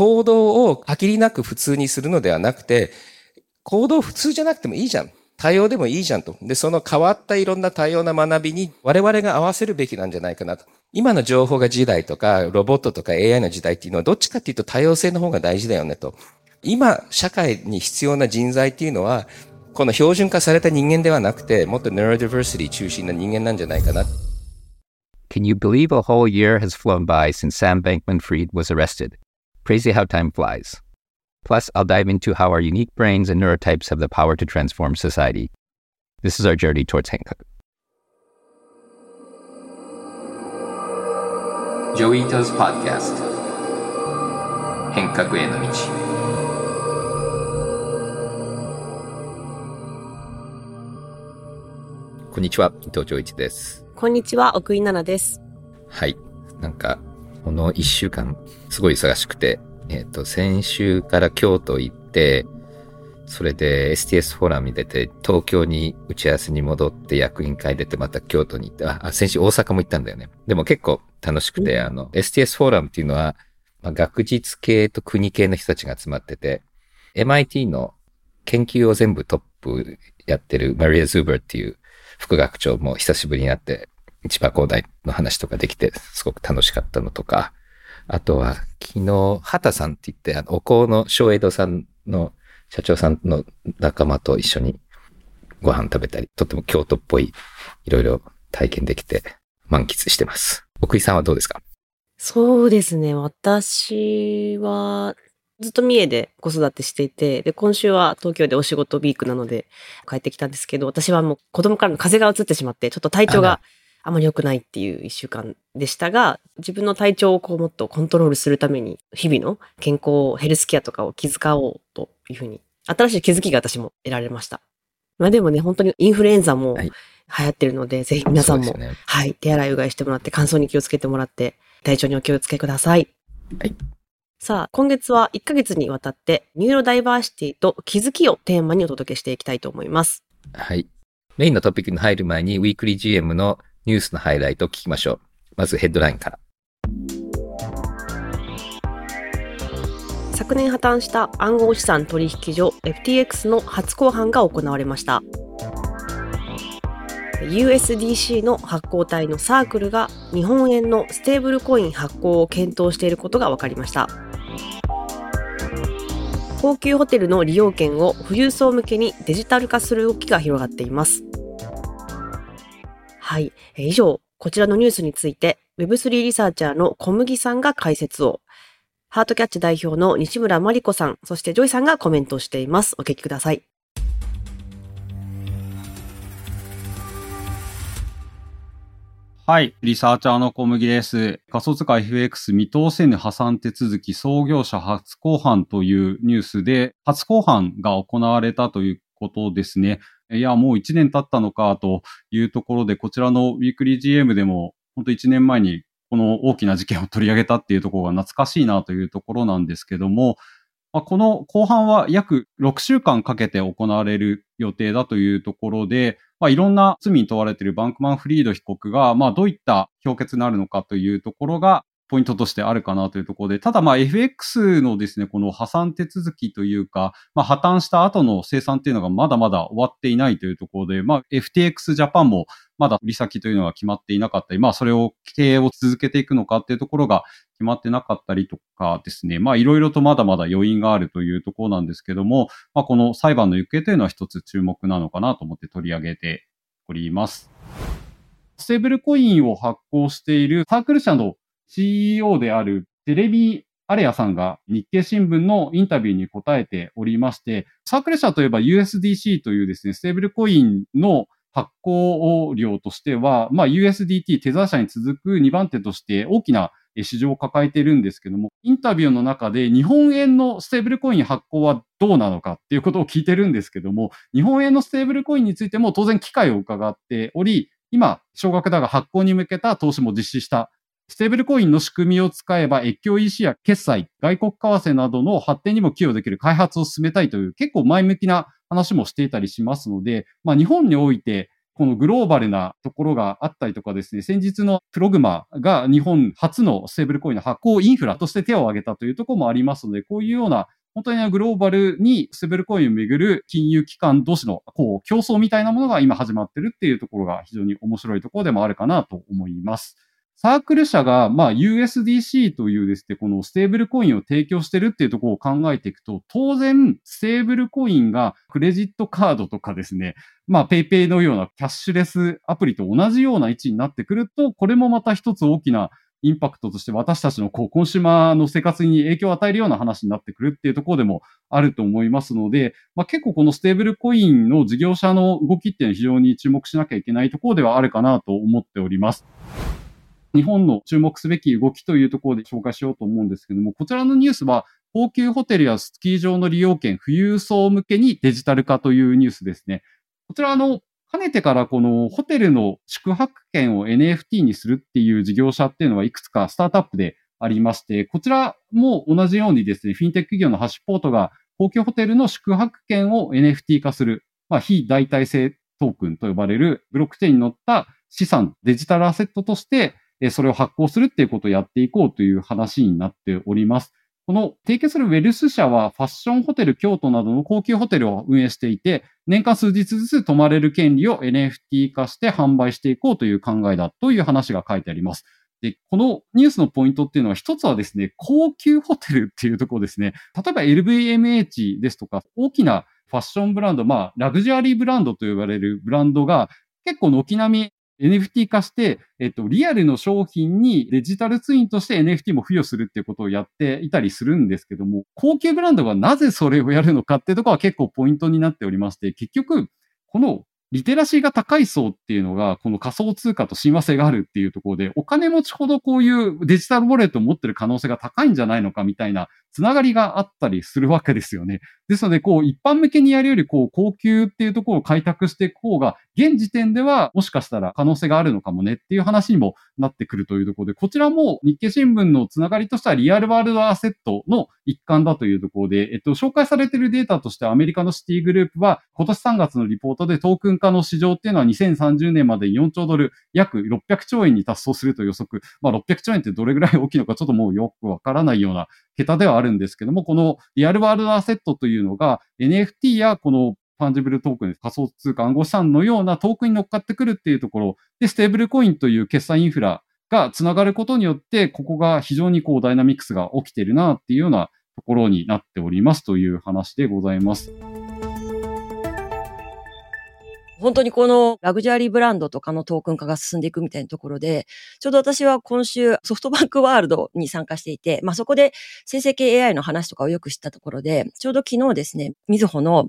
行動を限りなく普通にするのではなくて、行動普通じゃなくてもいいじゃん。多様でもいいじゃんと。で、その変わったいろんな多様な学びに我々が合わせるべきなんじゃないかなと。今の情報が時代とか、ロボットとか AI の時代っていうのはどっちかっていうと多様性の方が大事だよねと。今、社会に必要な人材っていうのは、この標準化された人間ではなくて、もっと neurodiversity 中心な人間なんじゃないかな。Can you believe a whole year has flown by since Sam Bankman Fried was arrested? Crazy how time flies. Plus, I'll dive into how our unique brains and neurotypes have the power to transform society. This is our journey towards Hankoku. Joito's Podcast 変革への道こんにちは、伊藤浄一です。こんにちは、奥井奈々です。はい。なんか、 この一週間、すごい忙しくて、えっ、と、先週から京都行って、それで STS フォーラムに出て、東京に打ち合わせに戻って役員会出て、また京都に行って、あ、あ先週大阪も行ったんだよね。でも結構楽しくて、うんあの、STS フォーラムっていうのは、まあ、学術系と国系の人たちが集まってて、MIT の研究を全部トップやってるマリア・ズーバーっていう副学長も久しぶりに会って、千葉工大の話とかできて、すごく楽しかったのとか、あとは、昨日、畑さんって言って、あの、お香の小江戸さんの社長さんの仲間と一緒にご飯食べたり、とっても京都っぽい、いろいろ体験できて、満喫してます。奥井さんはどうですか？そうですね、私は、ずっと三重で子育てしていて、で、今週は東京でお仕事ウィークなので帰ってきたんですけど、私はもう子供からの風邪が移ってしまって、ちょっと体調があまり良くないっていう一週間でしたが、自分の体調をこうもっとコントロールするために、日々の健康、ヘルスケアとかを気遣おうというふうに、新しい気づきが私も得られました。まあでもね、本当にインフルエンザもはい流行ってるので、ぜひ皆さんもねはい。手洗いうがいしてもらって、乾燥に気をつけてもらって、体調にお気をつけください。はい。さあ、今月は1ヶ月にわたって、ニューロダイバーシティと気づきをテーマにお届けしていきたいと思います。はい。メインのトピックに入る前に、ウィークリー GM のニュースのハイライトを聞きましょう。まずヘッドラインから。昨年破綻した暗号資産取引所 FTX の初公判が行われました。USDC の発行体のサークルが日本円のステーブルコイン発行を検討していることが分かりました。高級ホテルの利用券を富裕層向けにデジタル化する動きが広がっています。はい。えー以上、こちらのニュースについて Web3 リサーチャーのコムギさんが解説を、ハートキャッチ代表の西村真里子さん、そしてジョイさんがコメントしています。お聞きください。はい。リサーチャーの小麦です。仮想通貨 FX 見通せぬ破産手続き創業者初公判というニュースで、初公判が行われたということですね。いや、もう1年経ったのかというところで、こちらのウィークリー GM でも、本当1年前にこの大きな事件を取り上げたっていうところが懐かしいなというところなんですけども、まあ、この後半は約6週間かけて行われる予定だというところで、まあ、いろんな罪に問われているバンクマン・フリード被告が、まあ、どういった評決になるのかというところが、ポイントとしてあるかなというところで、ただまあ FX のですね、この破産手続きというか、まあ破綻した後の生産っていうのがまだまだ終わっていないというところで、まあ FTX ジャパンもまだ売り先というのが決まっていなかったり、まあそれを経営を続けていくのかっていうところが決まってなかったりとかですね、まあいろいろとまだまだ余韻があるというところなんですけども、まあこの裁判の行方というのは一つ注目なのかなと思って取り上げております。ステーブルコインを発行しているサークル社の CEO であるジェレミー・アレアさんが日経新聞のインタビューに答えておりまして、サークル社といえば USDC というですね、ステーブルコインの発行量としては、まあ USDT テザー社に続く2番手として大きな市場を抱えているんですけども、インタビューの中で日本円のステーブルコイン発行はどうなのかっていうことを聞いてるんですけども、日本円のステーブルコインについても当然機会を伺っており、今、少額だが発行に向けた投資も実施したステーブルコインの仕組みを使えば越境 EC や決済、外国為替などの発展にも寄与できる開発を進めたいという結構前向きな話もしていたりしますので、まあ日本においてこのグローバルなところがあったりとかですね、先日のプログマットが日本初のステーブルコインの発行インフラとして手を挙げたというところもありますので、こういうような本当にグローバルにステーブルコインをめぐる金融機関同士のこう競争みたいなものが今始まってるっていうところが非常に面白いところでもあるかなと思います。サークル社が、まあ、USDC というですね、このステーブルコインを提供してるっていうところを考えていくと、当然、ステーブルコインがクレジットカードとかですね、まあ、ペイペイのようなキャッシュレスアプリと同じような位置になってくると、これもまた一つ大きなインパクトとして私たちのこうコンシューマーの生活に影響を与えるような話になってくるっていうところでもあると思いますので、まあ、結構このステーブルコインの事業者の動きっていうのは非常に注目しなきゃいけないところではあるかなと思っております。日本の注目すべき動きというところで紹介しようと思うんですけども、こちらのニュースは、高級ホテルやスキー場の利用券、富裕層向けにデジタル化というニュースですね。こちら、あの、かねてからこのホテルの宿泊券を NFT にするっていう事業者っていうのはいくつかスタートアップでありまして、こちらも同じようにですね、フィンテック企業のハッシュポートが高級ホテルの宿泊券を NFT 化する、まあ、非代替性トークンと呼ばれるブロックチェーンに乗った資産、デジタルアセットとしてえそれを発行するっていうことをやっていこうという話になっております。この提携するウェルス社はファッションホテル京都などの高級ホテルを運営していて、年間数日ずつ泊まれる権利を NFT 化して販売していこうという考えだという話が書いてあります。で、このニュースのポイントっていうのは一つはですね、高級ホテルっていうところですね。例えば LVMH ですとか、大きなファッションブランド、まあ、ラグジュアリーブランドと呼ばれるブランドが結構軒並み NFT 化して、えっと、リアルの商品にデジタルツインとして NFT も付与するっていうことをやっていたりするんですけども、高級ブランドがなぜそれをやるのかっていうところは結構ポイントになっておりまして、結局、このリテラシーが高い層っていうのが、この仮想通貨と親和性があるっていうところで、お金持ちほどこういうデジタルウォレットを持ってる可能性が高いんじゃないのかみたいなつながりがあったりするわけですよね。ですので、こう、一般向けにやるより、こう、高級っていうところを開拓していく方が、現時点では、もしかしたら可能性があるのかもねっていう話にもなってくるというところで、こちらも日経新聞のつながりとしては、リアルワールドアセットの一環だというところで、えっと、紹介されているデータとしてアメリカのシティグループは、今年3月のリポートでトークン化の市場っていうのは2030年までに4兆ドル、約600兆円に達成すると予測。まあ、600兆円ってどれぐらい大きいのかちょっともうよくわからないような桁ではあるんですけども、このリアルワールドアセットというのが NFT やこのファンジブルトークン、仮想通貨暗号資産のようなトークンに乗っかってくるっていうところで、ステーブルコインという決済インフラがつながることによって、ここが非常にこうダイナミクスが起きてるなっていうようなところになっておりますという話でございます。本当にこのラグジュアリーブランドとかのトークン化が進んでいくみたいなところで、ちょうど私は今週ソフトバンクワールドに参加していて、まあそこで生成系 AI の話とかをよく知ったところで、ちょうど昨日ですね、みずほの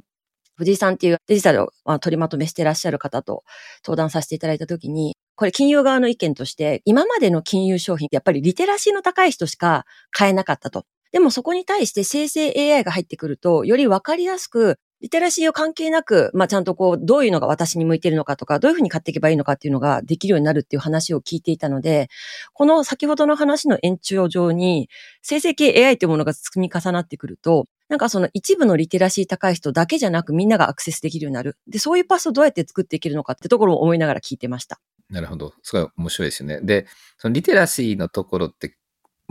藤井さんっていうデジタルを取りまとめしてらっしゃる方と登壇させていただいたときに、これ金融側の意見として、今までの金融商品ってやっぱりリテラシーの高い人しか買えなかったと。でもそこに対して生成 AI が入ってくると、よりわかりやすくリテラシーを関係なく、まあ、ちゃんとこう、どういうのが私に向いているのかとか、どういうふうに買っていけばいいのかっていうのができるようになるっていう話を聞いていたので、この先ほどの話の延長上に、生成系 AI というものが積み重なってくると、なんかその一部のリテラシー高い人だけじゃなくみんながアクセスできるようになる。で、そういうパスをどうやって作っていけるのかってところを思いながら聞いてました。なるほど。すごい面白いですよね。で、そのリテラシーのところって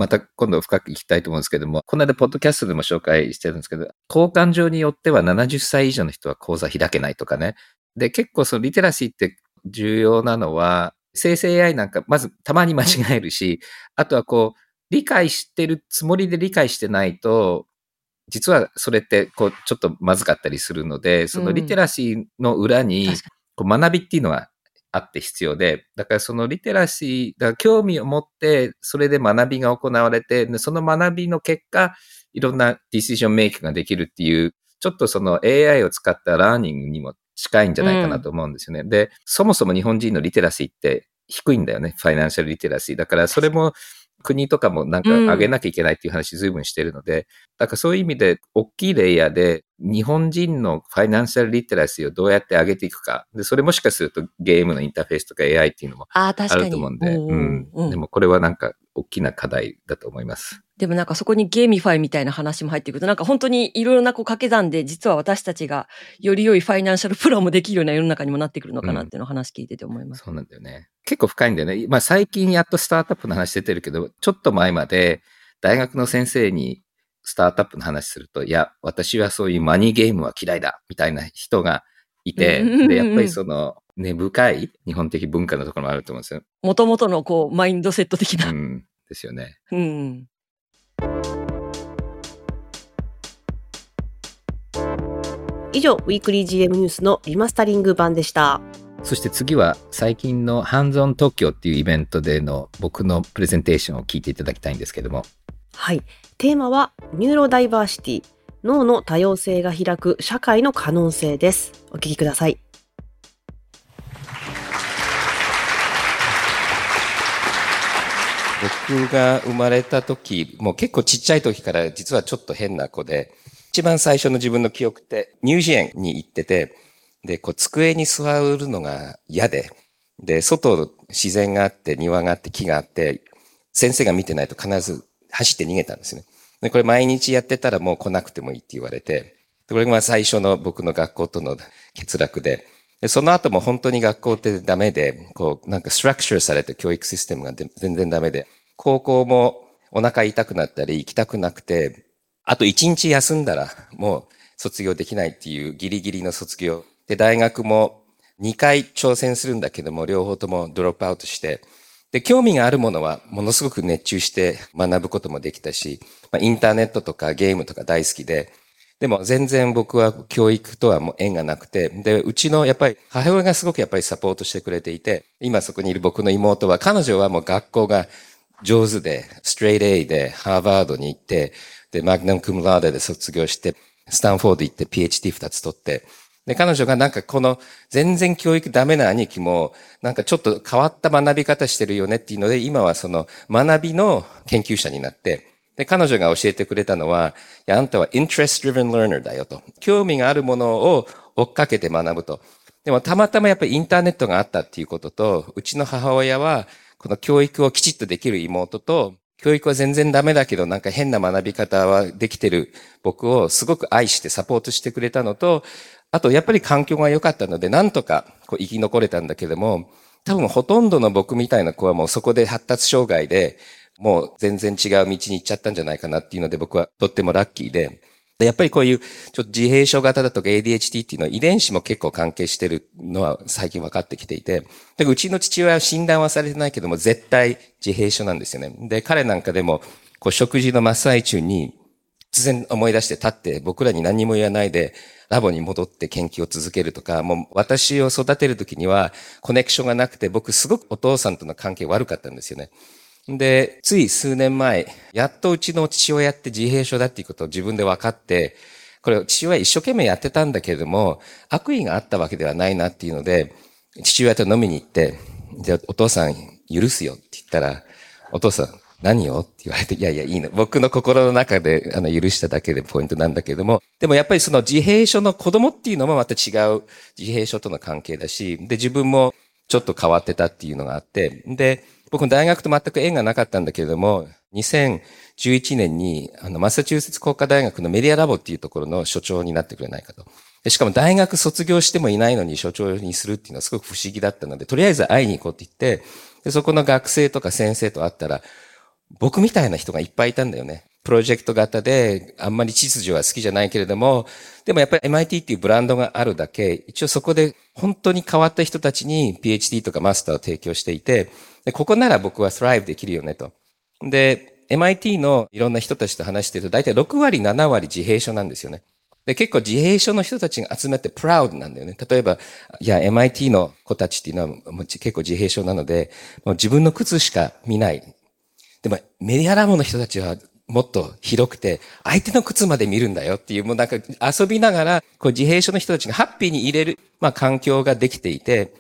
また今度深く聞きたいと思うんですけども、この間ポッドキャストでも紹介してるんですけど、交換上によっては70歳以上の人は講座開けないとかね。で、結構そのリテラシーって重要なのは、生成 AI なんかまずたまに間違えるし、あとはこう、理解してるつもりで理解してないと、実はそれってこうちょっとまずかったりするので、そのリテラシーの裏にこう学びっていうのはあって必要で、だからそのリテラシー、だから興味を持って、それで学びが行われて、その学びの結果、いろんなディシジョンメイクができるっていう、ちょっとその AI を使ったラーニングにも近いんじゃないかなと思うんですよね。うん、で、そもそも日本人のリテラシーって低いんだよね。ファイナンシャルリテラシー。だからそれも国とかもなんか上げなきゃいけないっていう話随分してるので、うん、だからそういう意味で大きいレイヤーで日本人のファイナンシャルリテラシーをどうやって上げていくか。で、それもしかするとゲームのインターフェースとか AI っていうのもあると思うんで、うん、でもこれはなんか大きな課題だと思います。でもなんかそこに GameFi みたいな話も入ってくると、なんか本当にいろいろなこう掛け算で、実は私たちがより良いファイナンシャルプランもできるような世の中にもなってくるのかなっていうのを話聞いてて思います。そうなんだよね。結構深いんだよね。まあ最近やっとスタートアップの話出てるけど、ちょっと前まで大学の先生にスタートアップの話すると、いや、私はそういうマニーゲームは嫌いだ、みたいな人がいて、うんで、やっぱりその根深い日本的文化のところもあると思うんですよ。もともとのこう、マインドセット的な。うん。ですよね。うん。以上、ウィークリー GM ニュースのリマスタリング版でした。そして次は最近のハンズオン東京っていうイベントでの僕のプレゼンテーションを聞いていただきたいんですけども。はい。テーマは、ニューロダイバーシティ、脳の多様性が開く社会の可能性です。お聞きください。僕が生まれた時、もう結構ちっちゃい時から実はちょっと変な子で、一番最初の自分の記憶って乳児園に行ってて、で、こう机に座るのが嫌で、で、外自然があって庭があって木があって、先生が見てないと必ず走って逃げたんですね。で、これ毎日やってたらもう来なくてもいいって言われて、これが最初の僕の学校との欠落で、で、その後も本当に学校ってダメで、こう、なんかストラクチャーされた教育システムが全然ダメで、高校もお腹痛くなったり行きたくなくて、あと一日休んだらもう卒業できないっていうギリギリの卒業。で、大学も2回挑戦するんだけども、両方ともドロップアウトして、で、興味があるものはものすごく熱中して学ぶこともできたし、まあ、インターネットとかゲームとか大好きで、でも全然僕は教育とはもう縁がなくて、で、うちのやっぱり母親がすごくやっぱりサポートしてくれていて、今そこにいる僕の妹は、彼女はもう学校が上手で、ストレート A でハーバードに行って、で、マグナムクムラーデで卒業して、スタンフォード行って PhD2 つ取って、で、彼女がなんかこの全然教育ダメな兄貴も、なんかちょっと変わった学び方してるよねっていうので、今はその学びの研究者になって、で、彼女が教えてくれたのは、いや、あんたは interest-driven learner だよと。興味があるものを追っかけて学ぶと。でもたまたまやっぱりインターネットがあったっていうことと、うちの母親は、この教育をきちっとできる妹と、教育は全然ダメだけど、なんか変な学び方はできてる僕をすごく愛してサポートしてくれたのと、あとやっぱり環境が良かったので、なんとかこう生き残れたんだけども、多分ほとんどの僕みたいな子はもうそこで発達障害で、もう全然違う道に行っちゃったんじゃないかなっていうので僕はとってもラッキーで、やっぱりこういうちょっと自閉症型だとか ADHD っていうのは遺伝子も結構関係してるのは最近分かってきていて、でうちの父親は診断はされてないけども絶対自閉症なんですよね。で、彼なんかでもこう食事の真っ最中に突然思い出して立って僕らに何も言わないでラボに戻って研究を続けるとか、もう私を育てる時にはコネクションがなくて僕すごくお父さんとの関係悪かったんですよね。で、つい数年前、やっとうちの父親って自閉症だっていうことを自分で分かって、これ父親一生懸命やってたんだけれども、悪意があったわけではないなっていうので、父親と飲みに行って、じゃあお父さん許すよって言ったら、お父さん何よって言われて、いやいやいいの。僕の心の中であの許しただけでポイントなんだけども、でもやっぱりその自閉症の子供っていうのもまた違う。自閉症との関係だし、で自分もちょっと変わってたっていうのがあって、で、僕も大学と全く縁がなかったんだけれども、2011年に、あの、マサチューセッツ工科大学のメディアラボっていうところの所長になってくれないかと。しかも大学卒業してもいないのに所長にするっていうのはすごく不思議だったので、とりあえず会いに行こうって言って、でそこの学生とか先生と会ったら、僕みたいな人がいっぱいいたんだよね。プロジェクト型で、あんまり秩序は好きじゃないけれども、でもやっぱり MIT っていうブランドがあるだけ、一応そこで本当に変わった人たちに PhD とかマスターを提供していて、でここなら僕は thrive できるよねと。で、MIT のいろんな人たちと話してると、大体6割、7割自閉症なんですよね。で、結構自閉症の人たちが集めてプラウドなんだよね。例えば、いや、MIT の子たちっていうのはもう結構自閉症なので、もう自分の靴しか見ない。でも、メディアラボの人たちはもっと広くて、相手の靴まで見るんだよっていう、もうなんか遊びながら、こう自閉症の人たちがハッピーに入れる、まあ環境ができていて、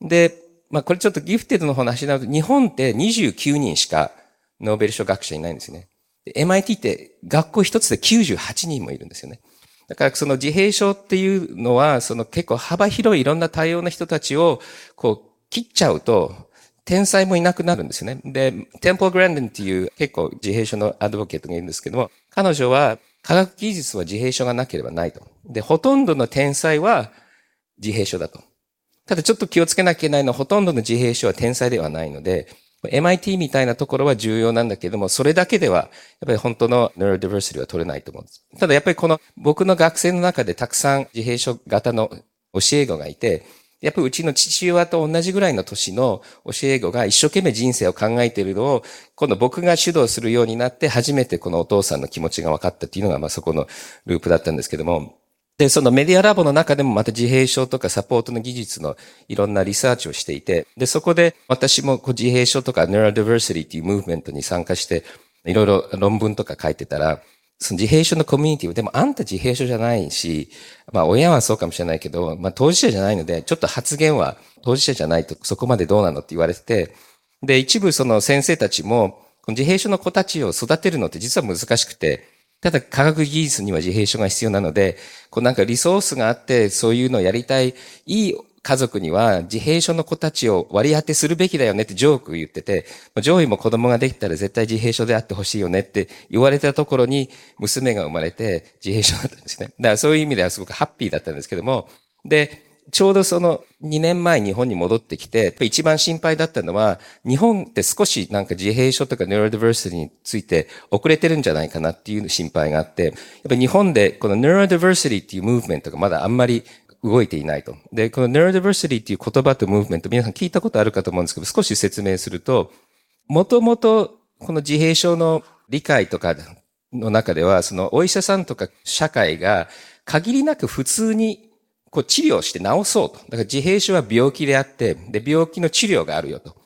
で、まあこれちょっとギフテッドの話になると、日本って29人しかノーベル賞学者いないんですね。MIT って学校一つで98人もいるんですよね。だからその自閉症っていうのは、その結構幅広いいろんな多様な人たちをこう切っちゃうと、天才もいなくなるんですよね。で、テンポ・グランデンっていう結構自閉症のアドボケートがいるんですけども、彼女は科学技術は自閉症がなければないと。で、ほとんどの天才は自閉症だと。ただちょっと気をつけなきゃいけないのは、ほとんどの自閉症は天才ではないので、MIT みたいなところは重要なんだけども、それだけでは、やっぱり本当の neurodiversity は取れないと思うんです。ただやっぱりこの僕の学生の中でたくさん自閉症型の教え子がいて、やっぱりうちの父親と同じぐらいの年の教え子が一生懸命人生を考えているのを、今度僕が主導するようになって初めてこのお父さんの気持ちが分かったっていうのが、まあそこのループだったんですけども、で、そのメディアラボの中でもまた自閉症とかサポートの技術のいろんなリサーチをしていて、で、そこで私も自閉症とか neurodiversity っていうムーブメントに参加して、いろいろ論文とか書いてたら、その自閉症のコミュニティは、でもあんた自閉症じゃないし、まあ親はそうかもしれないけど、まあ当事者じゃないので、ちょっと発言は当事者じゃないとそこまでどうなのって言われてて、で、一部その先生たちも、自閉症の子たちを育てるのって実は難しくて、ただ科学技術には自閉症が必要なので、こうなんかリソースがあってそういうのをやりたい、いい家族には自閉症の子たちを割り当てするべきだよねってジョーク言ってて、上位も子供ができたら絶対自閉症であってほしいよねって言われたところに娘が生まれて自閉症だったんですね。だからそういう意味ではすごくハッピーだったんですけども、で、ちょうどその2年前日本に戻ってきて、一番心配だったのは、日本って少しなんか自閉症とかネュロディバーシティについて遅れてるんじゃないかなっていう心配があって、やっぱ日本でこのネュロディバーシティっていうムーブメントがまだあんまり動いていないと。で、この neurodiversity っていう言葉とムーブメント、皆さん聞いたことあるかと思うんですけど、少し説明すると、もともとこの自閉症の理解とかの中では、そのお医者さんとか社会が限りなく普通にこう治療して治そうと。だから自閉症は病気であって、で、病気の治療があるよと。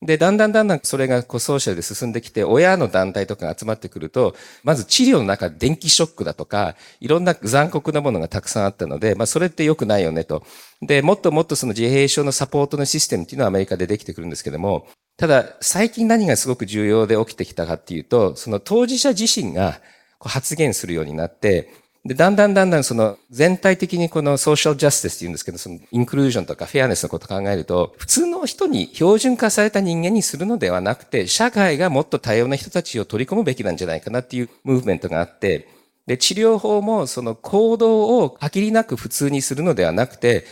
で、だんだんだんだんそれがこうソーシャルで進んできて、親の団体とかが集まってくると、まず治療の中で電気ショックだとか、いろんな残酷なものがたくさんあったので、まあそれって良くないよねと。で、もっともっとその自閉症のサポートのシステムっていうのはアメリカでできてくるんですけども、ただ最近何がすごく重要で起きてきたかっていうと、その当事者自身がこう発言するようになって、で、だんだんだんだんその全体的にこのソーシャルジャスティスって言うんですけど、そのインクルージョンとかフェアネスのことを考えると、普通の人に標準化された人間にするのではなくて、社会がもっと多様な人たちを取り込むべきなんじゃないかなっていうムーブメントがあって、で、治療法もその行動を限りなく普通にするのではなくて、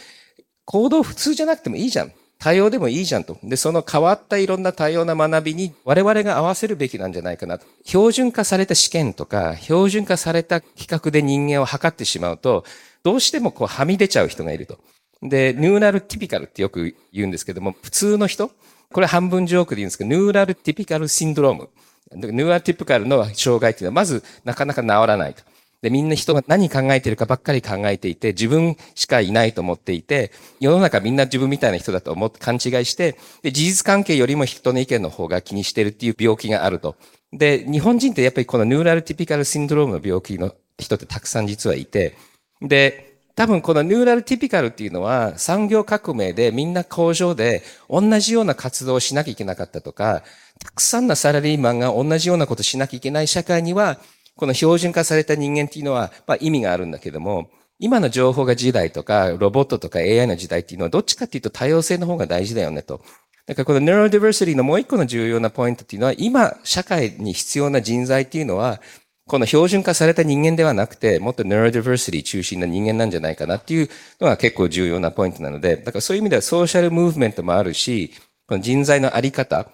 行動普通じゃなくてもいいじゃん。多様でもいいじゃんと。で、その変わったいろんな多様な学びに我々が合わせるべきなんじゃないかなと。標準化された試験とか、標準化された企画で人間を測ってしまうと、どうしてもこうはみ出ちゃう人がいると。で、ニューラルティピカルってよく言うんですけども、普通の人これ半分ジョークで言うんですけど、ニューラルティピカルシンドローム。ニューラルティピカルの障害っていうのはまずなかなか治らないと。で、みんな人が何考えてるかばっかり考えていて、自分しかいないと思っていて、世の中みんな自分みたいな人だと思って勘違いして、で、事実関係よりも人の意見の方が気にしてるっていう病気があると。で、日本人ってやっぱりこのニューラルティピカルシンドロームの病気の人ってたくさん実はいて、で、多分このニューラルティピカルっていうのは産業革命でみんな工場で同じような活動をしなきゃいけなかったとか、たくさんのサラリーマンが同じようなことしなきゃいけない社会にはこの標準化された人間っていうのは、まあ意味があるんだけども、今の情報が時代とか、ロボットとか AI の時代っていうのは、どっちかっていうと多様性の方が大事だよねと。だからこの neurodiversity のもう一個の重要なポイントっていうのは、今、社会に必要な人材っていうのは、この標準化された人間ではなくて、もっと neurodiversity 中心な人間なんじゃないかなっていうのが結構重要なポイントなので、だからそういう意味ではソーシャルムーブメントもあるし、この人材のあり方、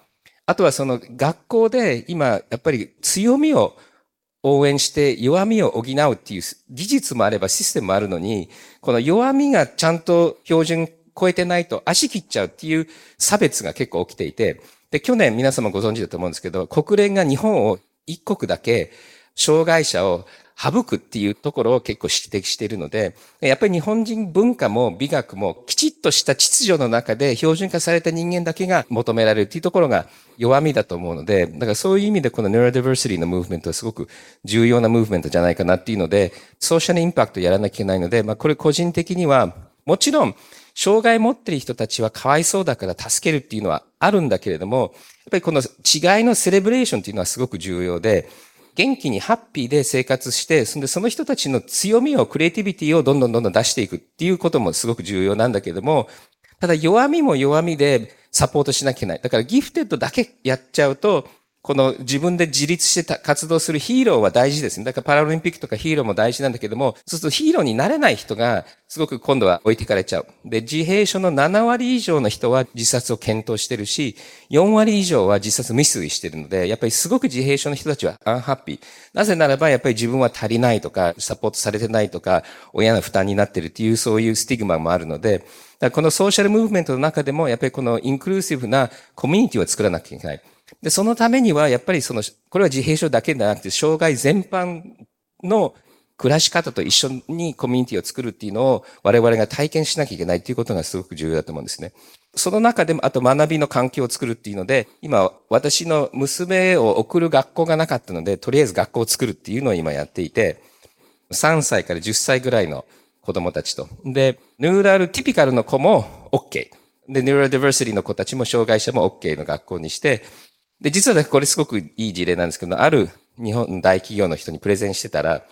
あとはその学校で今、やっぱり強みを応援して弱みを補うっていう技術もあればシステムもあるのに、この弱みがちゃんと標準超えてないと足切っちゃうっていう差別が結構起きていて、で、去年皆様ご存知だと思うんですけど、国連が日本を一国だけ障害者を省くっていうところを結構指摘しているので、やっぱり日本人文化も美学もきちっとした秩序の中で標準化された人間だけが求められるっていうところが弱みだと思うので、だからそういう意味でこの neurodiversity のムーブメントはすごく重要なムーブメントじゃないかなっていうので、ソーシャルインパクトやらなきゃいけないので、まあこれ個人的には、もちろん、障害持ってる人たちはかわいそうだから助けるっていうのはあるんだけれども、やっぱりこの違いのセレブレーションっていうのはすごく重要で、元気にハッピーで生活して、そんでその人たちの強みを、クリエイティビティをどんどんどんどん出していくっていうこともすごく重要なんだけども、ただ弱みも弱みでサポートしなきゃいけない。だからギフテッドだけやっちゃうと、この自分で自立して活動するヒーローは大事ですね。だからパラリンピックとかヒーローも大事なんだけども、そうするとヒーローになれない人がすごく今度は置いてかれちゃう。で、自閉症の7割以上の人は自殺を検討してるし、4割以上は自殺未遂してるので、やっぱりすごく自閉症の人たちは unhappy。なぜならばやっぱり自分は足りないとか、サポートされてないとか、親の負担になってるっていうそういうスティグマもあるので、この social movement の中でも、やっぱりこのインクルーシブなコミュニティを作らなきゃいけない。で、そのためには、やっぱりその、これは自閉症だけではなくて、障害全般の暮らし方と一緒にコミュニティを作るっていうのを我々が体験しなきゃいけないっていうことがすごく重要だと思うんですね。その中でも、あと学びの環境を作るっていうので、今、私の娘を送る学校がなかったので、とりあえず学校を作るっていうのを今やっていて、3歳から10歳ぐらいの子供たちと。で、ヌーラルティピカルの子も OK。で、ニューラルディバーシティの子たちも障害者も OK の学校にして、で、実は、これすごくいい事例なんですけど、ある日本大企業の人にプレゼンしてたら、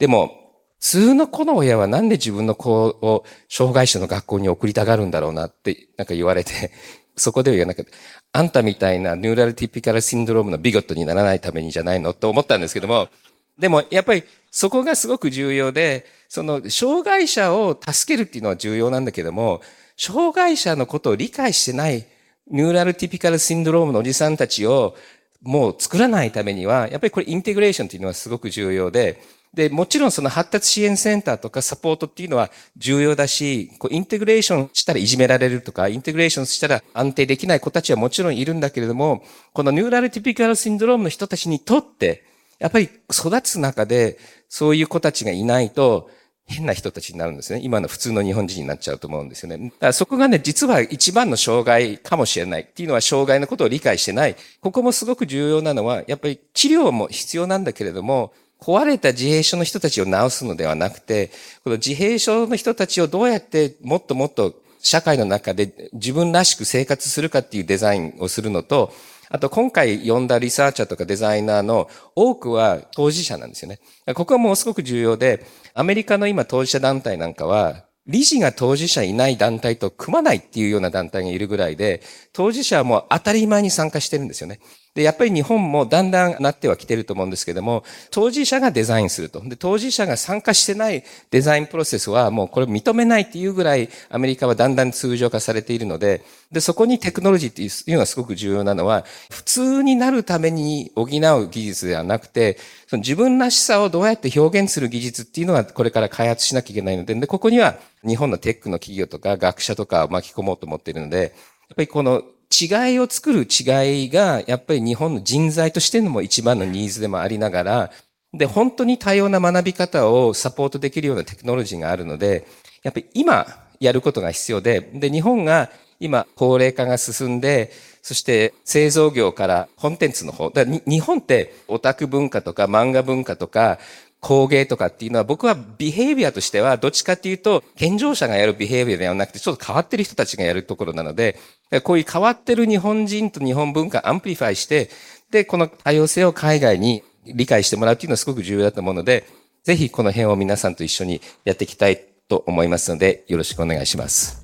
でも、普通の子の親はなんで自分の子を障害者の学校に送りたがるんだろうなってなんか言われて、そこでは言わなくて、あんたみたいなニューラルティピカルシンドロームのビゴットにならないためにじゃないのと思ったんですけども、でもやっぱりそこがすごく重要で、その障害者を助けるっていうのは重要なんだけども、障害者のことを理解してないニューラルティピカルシンドロームのおじさんたちをもう作らないためには、やっぱりこれインテグレーションっていうのはすごく重要で、で、もちろんその発達支援センターとかサポートっていうのは重要だし、こうインテグレーションしたらいじめられるとか、インテグレーションしたら安定できない子たちはもちろんいるんだけれども、このニューラルティピカルシンドロームの人たちにとって、やっぱり育つ中でそういう子たちがいないと、変な人たちになるんですね。今の普通の日本人になっちゃうと思うんですよね。だからそこがね、実は一番の障害かもしれないっていうのは障害のことを理解してない。ここもすごく重要なのは、やっぱり治療も必要なんだけれども、壊れた自閉症の人たちを治すのではなくて、この自閉症の人たちをどうやってもっともっと社会の中で自分らしく生活するかっていうデザインをするのと、あと今回呼んだリサーチャーとかデザイナーの多くは当事者なんですよね。ここはもうすごく重要で、アメリカの今当事者団体なんかは、理事が当事者いない団体と組まないっていうような団体がいるぐらいで、当事者はもう当たり前に参加してるんですよね。で、やっぱり日本もだんだんなってはきてると思うんですけども、当事者がデザインすると。で、当事者が参加してないデザインプロセスはもうこれ認めないっていうぐらいアメリカはだんだん通常化されているので、で、そこにテクノロジーっていうのがすごく重要なのは、普通になるために補う技術ではなくて、その自分らしさをどうやって表現する技術っていうのはこれから開発しなきゃいけないので、で、ここには日本のテックの企業とか学者とかを巻き込もうと思っているので、やっぱりこの違いを作る違いが、やっぱり日本の人材としてのも一番のニーズでもありながら、で、本当に多様な学び方をサポートできるようなテクノロジーがあるので、やっぱり今やることが必要で、で、日本が今高齢化が進んで、そして製造業からコンテンツの方、だ日本ってオタク文化とか漫画文化とか工芸とかっていうのは僕は behavior としてはどっちかっていうと健常者がやる behavior ではなくてちょっと変わってる人たちがやるところなのでこういう変わってる日本人と日本文化 amplify して、で、この多様性を海外に理解してもらうっていうのはすごく重要だと思うので、ぜひこの辺を皆さんと一緒にやっていきたいと思いますので、よろしくお願いします。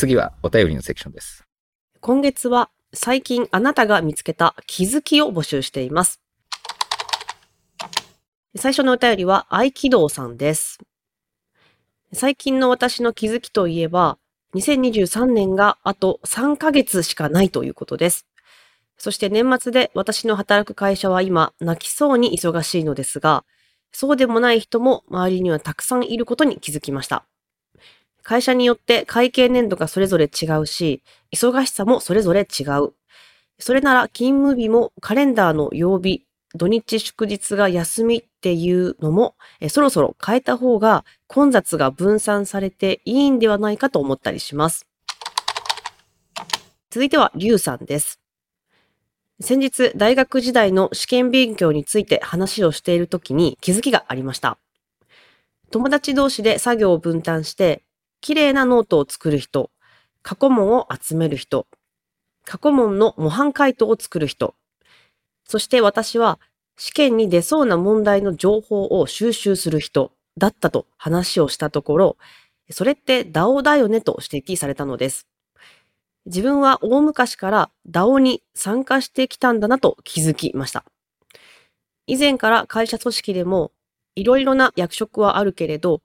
次はお便りのセクションです。今月は最近あなたが見つけた気づきを募集しています。最初のお便りは合気道さんです。最近の私の気づきといえば、2023年があと3ヶ月しかないということです。そして年末で私の働く会社は今泣きそうに忙しいのですが、そうでもない人も周りにはたくさんいることに気づきました。会社によって会計年度がそれぞれ違うし、忙しさもそれぞれ違う。それなら勤務日もカレンダーの曜日、土日祝日が休みっていうのも、えそろそろ変えた方が混雑が分散されていいんではないかと思ったりします。続いては、リュウさんです。先日、大学時代の試験勉強について話をしているときに気づきがありました。友達同士で作業を分担して、綺麗なノートを作る人、過去問を集める人、過去問の模範解答を作る人。そして私は試験に出そうな問題の情報を収集する人だったと話をしたところ、それって DAO だよねと指摘されたのです。自分は大昔から DAO に参加してきたんだなと気づきました。以前から会社組織でもいろいろな役職はあるけれど、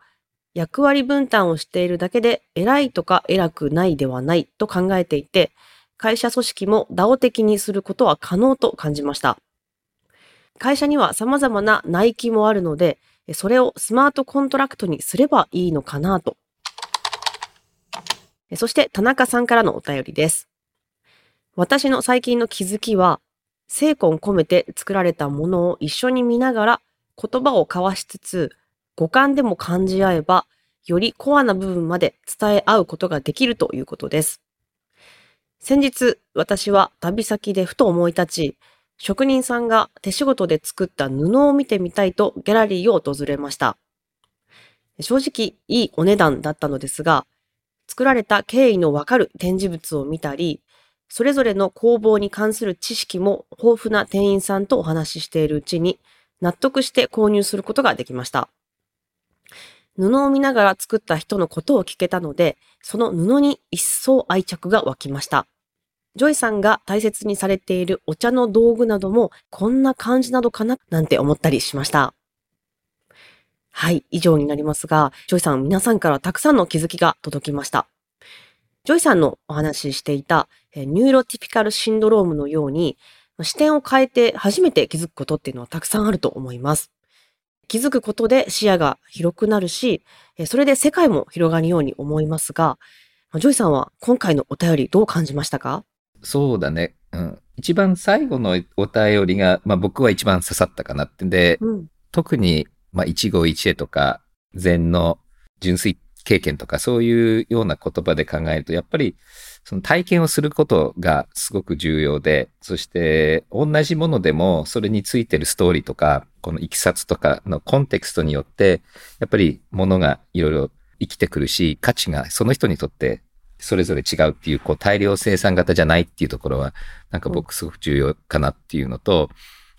役割分担をしているだけで偉いとか偉くないではないと考えていて、会社組織も DAO 的にすることは可能と感じました。会社には様々な内規もあるので、それをスマートコントラクトにすればいいのかなと。そして田中さんからのお便りです。私の最近の気づきは、精魂込めて作られたものを一緒に見ながら言葉を交わしつつ、五感でも感じ合えば、よりコアな部分まで伝え合うことができるということです。先日、私は旅先でふと思い立ち、職人さんが手仕事で作った布を見てみたいとギャラリーを訪れました。正直いいお値段だったのですが、作られた経緯のわかる展示物を見たり、それぞれの工房に関する知識も豊富な店員さんとお話ししているうちに、納得して購入することができました。布を見ながら作った人のことを聞けたので、その布に一層愛着が湧きました。ジョイさんが大切にされているお茶の道具などもこんな感じなのかななんて思ったりしました。はい、以上になりますが、ジョイさん皆さんからたくさんの気づきが届きました。ジョイさんのお話ししていた neurotypical syndrome のように視点を変えて初めて気づくことっていうのはたくさんあると思います。気づくことで視野が広くなるし、それで世界も広がるように思いますが、ジョイさんは今回のお便りどう感じましたか？そうだね。うん。一番最後のお便りが、まあ僕は一番刺さったかなってんで、うん、特に、まあ一期一会とか、禅の純粋経験とか、そういうような言葉で考えると、やっぱり、その体験をすることがすごく重要で、そして同じものでもそれについてるストーリーとか、このいきさつとかのコンテクストによって、やっぱりものがいろいろ生きてくるし、価値がその人にとってそれぞれ違うっていう、こう大量生産型じゃないっていうところは、なんか僕すごく重要かなっていうのと、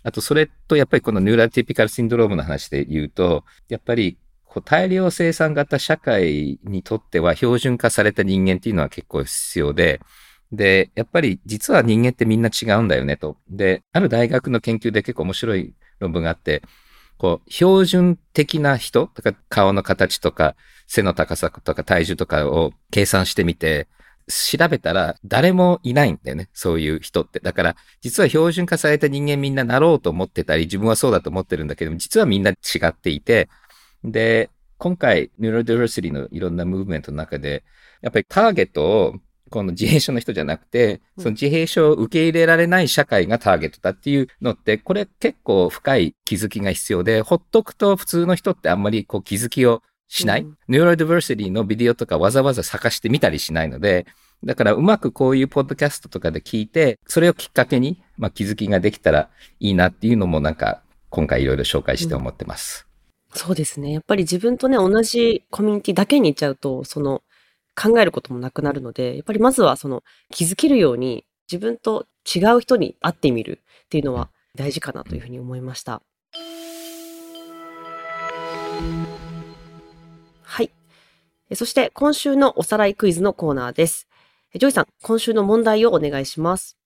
あとそれとやっぱりこのニューラルティピカルシンドロームの話で言うと、やっぱりこう大量生産型社会にとっては標準化された人間っていうのは結構必要で、で、やっぱり実は人間ってみんな違うんだよねと。で、ある大学の研究で結構面白い論文があって、こう、標準的な人、とか顔の形とか、背の高さとか体重とかを計算してみて、調べたら誰もいないんだよね。そういう人って。だから、実は標準化された人間みんななろうと思ってたり、自分はそうだと思ってるんだけども、実はみんな違っていて、で、今回、ニューロディバーシティのいろんなムーブメントの中で、やっぱりターゲットを、この自閉症の人じゃなくて、その自閉症を受け入れられない社会がターゲットだっていうのって、これ結構深い気づきが必要で、ほっとくと普通の人ってあんまりこう気づきをしない。ニューロディバーシティのビデオとかわざわざ探してみたりしないので、だからうまくこういうポッドキャストとかで聞いて、それをきっかけに、まあ、気づきができたらいいなっていうのもなんか今回いろいろ紹介して思ってます。そうですね。やっぱり自分とね、同じコミュニティだけに行っちゃうと、その、考えることもなくなるので、やっぱりまずはその、気づけるように、自分と違う人に会ってみるっていうのは大事かなというふうに思いました。はい。そして今週のおさらいクイズのコーナーです。ジョイさん、今週の問題をお願いします。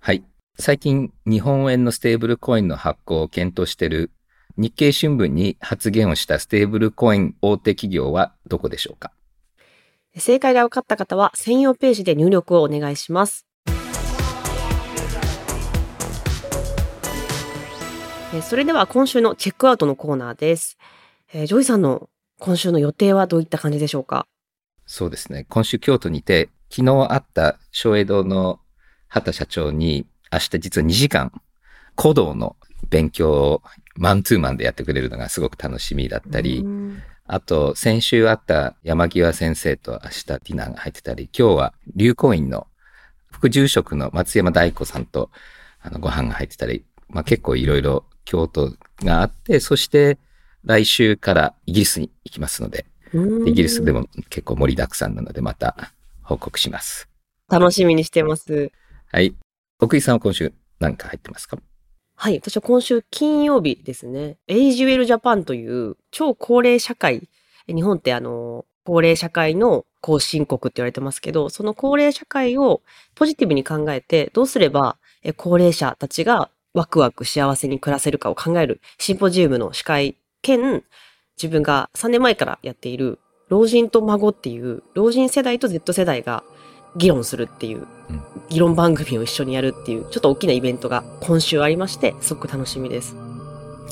はい。最近、日本円のステーブルコインの発行を検討している日経新聞に発言をしたステーブルコイン大手企業はどこでしょうか？正解が分かった方は専用ページで入力をお願いします。それでは今週のチェックアウトのコーナーです。ジョイさんの今週の予定はどういった感じでしょうか？そうですね。今週京都にて、昨日会った小江戸の畑社長に明日実は2時間古道の勉強をマンツーマンでやってくれるのがすごく楽しみだったり、あと、先週あった山際先生と明日ディナーが入ってたり、今日は流行院の副住職の松山大子さんとあのご飯が入ってたり、まあ結構いろいろ京都があって、そして来週からイギリスに行きますので、イギリスでも結構盛りだくさんなのでまた報告します。楽しみにしてます。はい。奥井さんは今週何か入ってますか？はい。私は今週金曜日ですね、エイジュエルジャパンという超高齢社会、日本ってあの、高齢社会の後進国って言われてますけど、その高齢社会をポジティブに考えて、どうすれば高齢者たちがワクワク幸せに暮らせるかを考えるシンポジウムの司会兼、自分が3年前からやっている老人と孫っていう、老人世代と Z 世代が議論するっていううん、議論番組を一緒にやるっていう、ちょっと大きなイベントが今週ありまして、すごく楽しみです。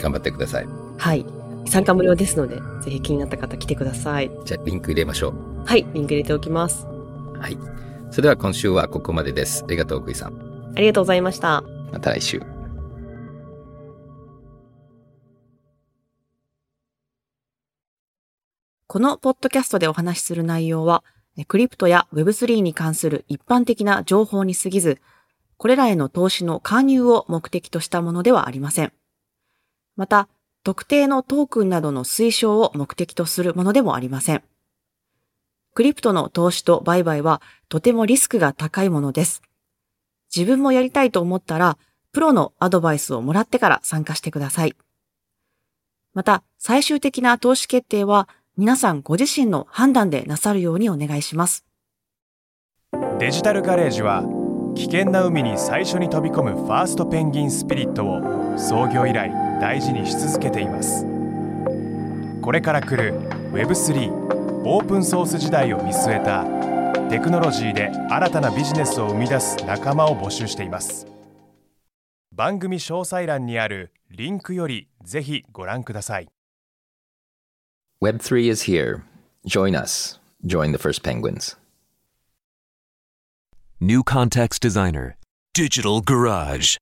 頑張ってください。はい。参加無料ですので、ぜひ気になった方来てください。じゃあリンク入れましょう。はい。リンク入れておきます。はい。それでは今週はここまでです。ありがとう、奥井さん。ありがとうございました。また来週。このポッドキャストでお話しする内容は、クリプトや Web3 に関する一般的な情報に過ぎず、これらへの投資の勧誘を目的としたものではありません。また、特定のトークンなどの推奨を目的とするものでもありません。クリプトの投資と売買はとてもリスクが高いものです。自分もやりたいと思ったら、プロのアドバイスをもらってから参加してください。また、最終的な投資決定は皆さんご自身の判断でなさるようにお願いします。デジタルガレージは危険な海に最初に飛び込むファーストペンギンスピリットを創業以来大事にし続けています。これから来る Web3 オープンソース時代を見据えたテクノロジーで新たなビジネスを生み出す仲間を募集しています。番組詳細欄にあるリンクよりぜひご覧ください。Web3 is here. Join us. Join the first penguins. New Context Designer. Digital Garage.